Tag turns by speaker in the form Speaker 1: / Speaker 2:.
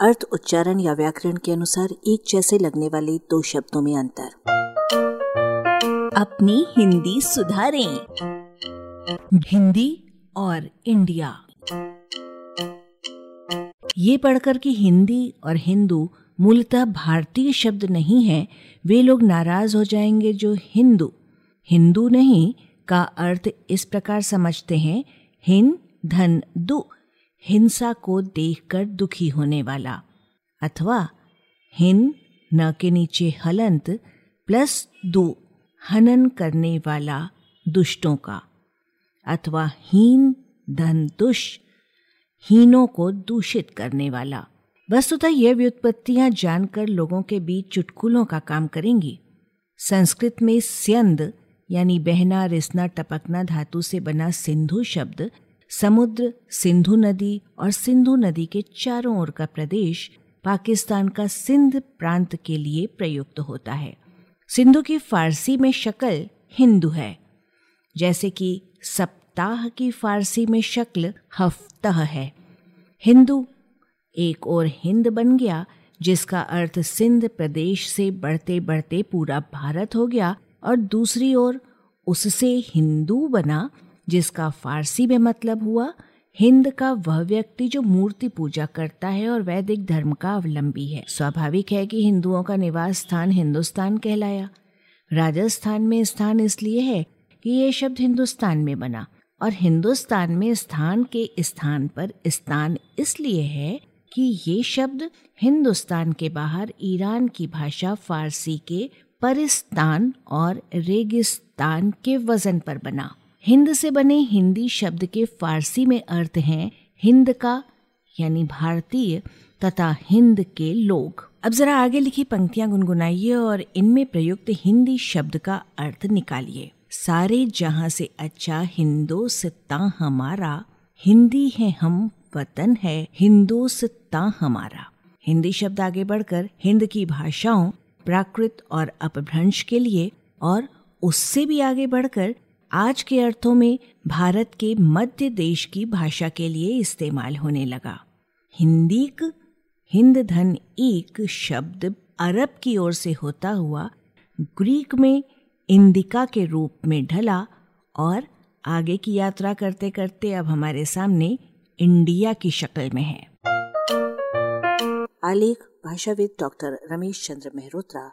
Speaker 1: अर्थ, उच्चारण या व्याकरण के अनुसार एक जैसे लगने वाले दो शब्दों में अंतर।
Speaker 2: अपनी हिंदी सुधारें। हिंदी और इंडिया। ये पढ़कर कि हिंदी और हिंदू मूलतः भारतीय शब्द नहीं है, वे लोग नाराज़ हो जाएँगे जो हिंदू। हिंदू नहीं, का अर्थ इस प्रकार समझते हैं, हिन, धन, दु। हिंसा को देखकर दुखी होने वाला। अथवा हिन न के नीचे हलंत प्लस दो हनन करने वाला दुष्टों का। अथवा हीन, धन दुष हीनों को दूषित करने वाला। वस्तुतः यह व्युत्पत्तियाँ जानकर लोगों के बीच चुटकुलों का काम करेंगी। संस्कृत में स्यंद यानी बहना, रिसना, टपकना, धातु से बना सिंधु शब्द समुद्र, सिंधु नदी और सिंधु नदी के चारों ओर का प्रदेश पाकिस्तान का सिंध प्रांत के लिए प्रयुक्त होता है। सिंधु की फारसी में शक्ल हिंदू है, जैसे कि सप्ताह की फारसी में शक्ल हफ्तह है। हिंदू एक और हिंद बन गया, जिसका अर्थ सिंध प्रदेश से बढ़ते बढ़ते पूरा भारत हो गया और दूसरी ओर उससे हिंदू बना जिसका फारसी में मतलब हुआ, हिंद का वह व्यक्ति जो मूर्ति पूजा करता है और वैदिक धर्म का अवलंबी है। स्वाभाविक है कि हिंदुओं का निवास स्थान हिंदुस्तान कहलाया। राजस्थान में स्थान इसलिए है कि ये शब्द हिंदुस्तान में बना और हिंदुस्तान में स्थान के स्थान पर स्थान इसलिए है कि ये शब्द हिंदुस्तान के बाहर ईरान की भाषा फारसी के परिस्तान और रेगिस्तान के वज़न पर बना। हिंद से बने हिंदी शब्द के फारसी में अर्थ हैं हिंद का, यानी भारतीय, तथा हिंद के लोग। अब जरा आगे लिखी पंक्तियाँ गुनगुनाइए और इनमें प्रयुक्त हिंदी शब्द का अर्थ निकालिए। सारे जहाँ से अच्छा हिंदो हिंदोस्ता हमारा, हिंदी है हम वतन है हिंदोस्ता हमारा। हिंदी शब्द आगे बढ़कर हिंद की भाषाओं, प्राकृत और अपभ्रंश के लिए, और उससे भी आगे बढ़कर आज के अर्थों में भारत के मध्य देश की भाषा के लिए इस्तेमाल होने लगा। हिंदी हिंद धन एक शब्द अरब की ओर से होता हुआ ग्रीक में इंदिका के रूप में ढला और आगे की यात्रा करते करते अब हमारे सामने इंडिया की शक्ल में है।
Speaker 1: आलेख, भाषाविद डॉक्टर रमेश चंद्र मेहरोत्रा